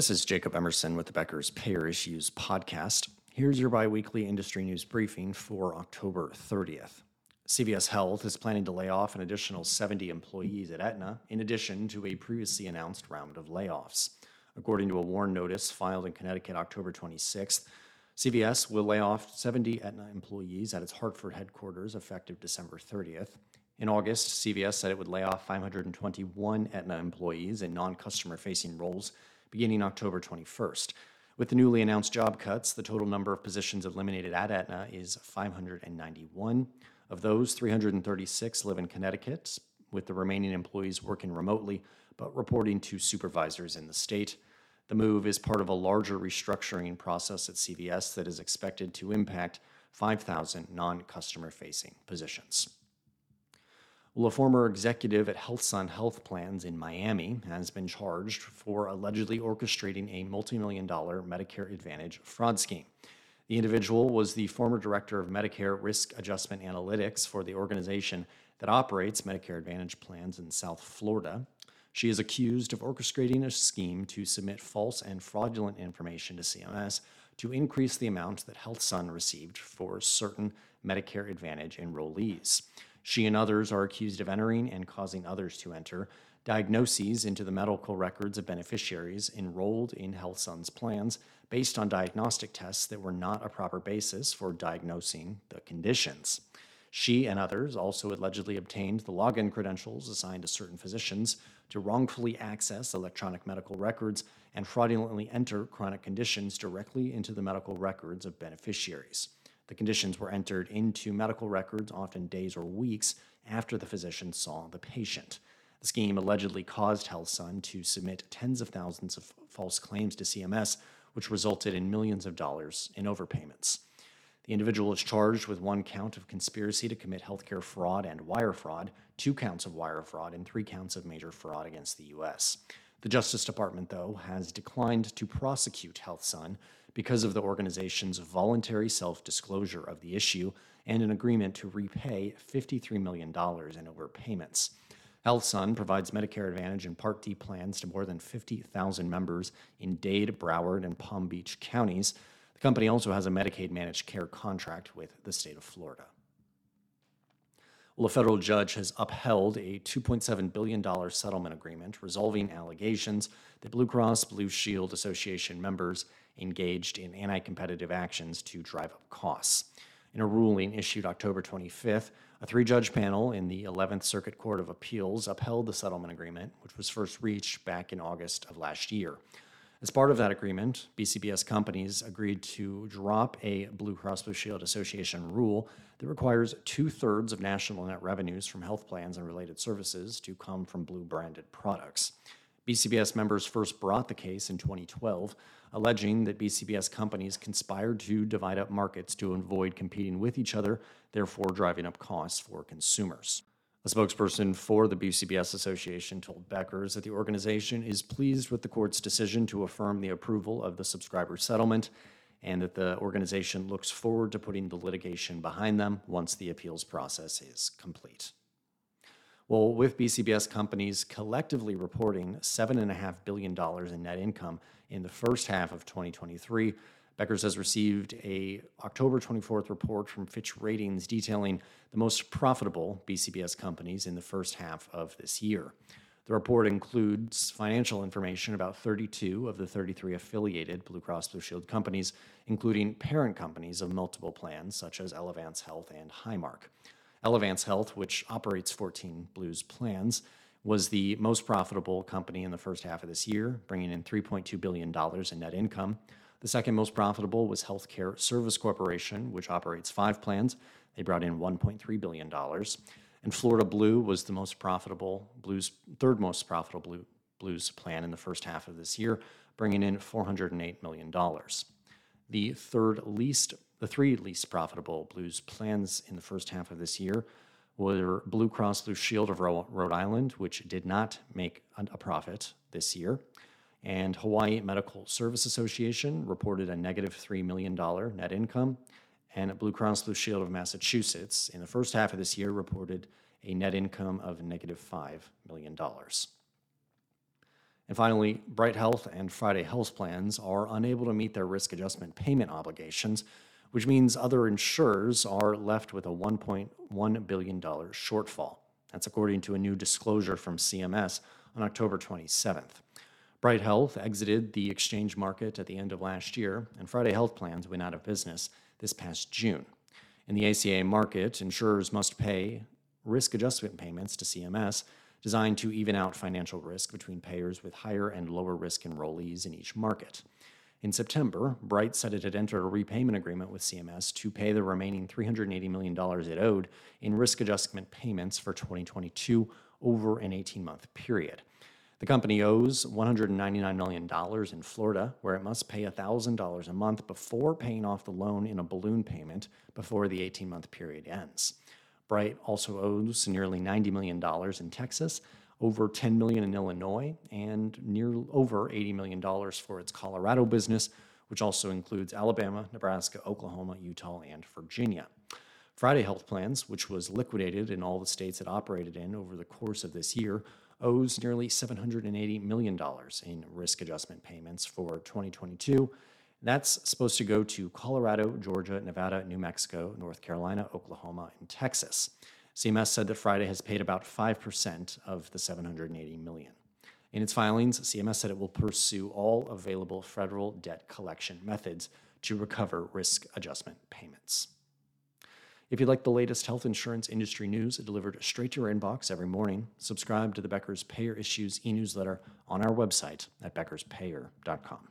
This is Jacob Emerson with the Becker's Payer Issues podcast. Here's your biweekly industry news briefing for October 30th. CVS Health is planning to lay off an additional 70 employees at Aetna, in addition to a previously announced round of layoffs. According to a warn notice filed in Connecticut October 26th, CVS will lay off 70 Aetna employees at its Hartford headquarters effective December 30th. In August, CVS said it would lay off 521 Aetna employees in non customer facing roles beginning October 21st. With the newly announced job cuts, the total number of positions eliminated at Aetna is 591. Of those, 336 live in Connecticut, with the remaining employees working remotely but reporting to supervisors in the state. The move is part of a larger restructuring process at CVS that is expected to impact 5,000 non customer facing positions. Well, a former executive at HealthSun Health Plans in Miami has been charged for allegedly orchestrating a multi-million dollar Medicare Advantage fraud scheme. The individual was the former director of Medicare Risk Adjustment Analytics for the organization that operates Medicare Advantage plans in South Florida. She is accused of orchestrating a scheme to submit false and fraudulent information to CMS to increase the amount that HealthSun received for certain Medicare Advantage enrollees. She and others are accused of entering and causing others to enter diagnoses into the medical records of beneficiaries enrolled in HealthSun's plans based on diagnostic tests that were not a proper basis for diagnosing the conditions. She and others also allegedly obtained the login credentials assigned to certain physicians to wrongfully access electronic medical records and fraudulently enter chronic conditions directly into the medical records of beneficiaries. The conditions were entered into medical records often days or weeks after the physician saw the patient. The scheme allegedly caused HealthSun to submit tens of thousands of false claims to CMS, which resulted in millions of dollars in overpayments. The individual is charged with one count of conspiracy to commit healthcare fraud and wire fraud, two counts of wire fraud, and three counts of major fraud against the U.S. The Justice Department, though, has declined to prosecute HealthSun because of the organization's voluntary self disclosure of the issue and an agreement to repay $53 million in overpayments. HealthSun provides Medicare Advantage and Part D plans to more than 50,000 members in Dade, Broward, and Palm Beach counties. The company also has a Medicaid managed care contract with the state of Florida. Well, a federal judge has upheld a $2.7 billion settlement agreement resolving allegations that Blue Cross Blue Shield Association members engaged in anti competitive actions to drive up costs. In a ruling issued October 25th, a three judge panel in the 11th Circuit Court of Appeals upheld the settlement agreement, which was first reached back in August of last year. As part of that agreement, BCBS companies agreed to drop a Blue Cross Blue Shield Association rule that requires two thirds of national net revenues from health plans and related services to come from Blue branded products. BCBS members first brought the case in 2012, alleging that BCBS companies conspired to divide up markets to avoid competing with each other, therefore driving up costs for consumers. A spokesperson for the BCBS Association told Beckers that the organization is pleased with the court's decision to affirm the approval of the subscriber settlement and that the organization looks forward to putting the litigation behind them once the appeals process is complete. Well, with BCBS companies collectively reporting $7.5 billion in net income in the first half of 2023, Beckers has received a October 24th report from Fitch Ratings detailing the most profitable BCBS companies in the first half of this year. The report includes financial information about 32 of the 33 affiliated Blue Cross Blue Shield companies, including parent companies of multiple plans such as Elevance Health and Highmark. Elevance Health, which operates 14 Blues plans, was the most profitable company in the first half of this year, bringing in $3.2 billion in net income. The second most profitable was Healthcare Service Corporation, which operates five plans. They brought in $1.3 billion. And Florida Blue was the most profitable Blues, third most profitable Blue, Blues plan in the first half of this year, bringing in $408 million. The third least the three least profitable Blues plans in the first half of this year were Blue Cross Blue Shield of Rhode Island, which did not make a profit this year, and Hawaii Medical Service Association reported a negative $3 million net income, and Blue Cross Blue Shield of Massachusetts in the first half of this year reported a net income of negative $5 million. And finally, Bright Health and Friday Health Plans are unable to meet their risk adjustment payment obligations, which means other insurers are left with a $1.1 billion shortfall. That's according to a new disclosure from CMS on October 27th. Bright Health exited the exchange market at the end of last year, and Friday Health Plans went out of business this past June. In the ACA market, insurers must pay risk adjustment payments to CMS designed to even out financial risk between payers with higher and lower risk enrollees in each market. In September, Bright said it had entered a repayment agreement with CMS to pay the remaining $380 million it owed in risk adjustment payments for 2022 over an 18 month period. The company owes $199 million in Florida, where it must pay $1,000 a month before paying off the loan in a balloon payment before the 18 month period ends. Bright also owes nearly $90 million in Texas, over $10 million in Illinois, and near over $80 million for its Colorado business, which also includes Alabama, Nebraska, Oklahoma, Utah, and Virginia. Friday Health Plans, which was liquidated in all the states it operated in over the course of this year, owes nearly $780 million in risk adjustment payments for 2022 that's supposed to go to Colorado, Georgia, Nevada, New Mexico, North Carolina, Oklahoma, and Texas. CMS said that Friday has paid about 5% of the 780 million. In its filings, CMS said it will pursue all available federal debt collection methods to recover risk adjustment payments. If you'd like the latest health insurance industry news delivered straight to your inbox every morning, subscribe to the Becker's Payer Issues e newsletter on our website at beckerspayer.com.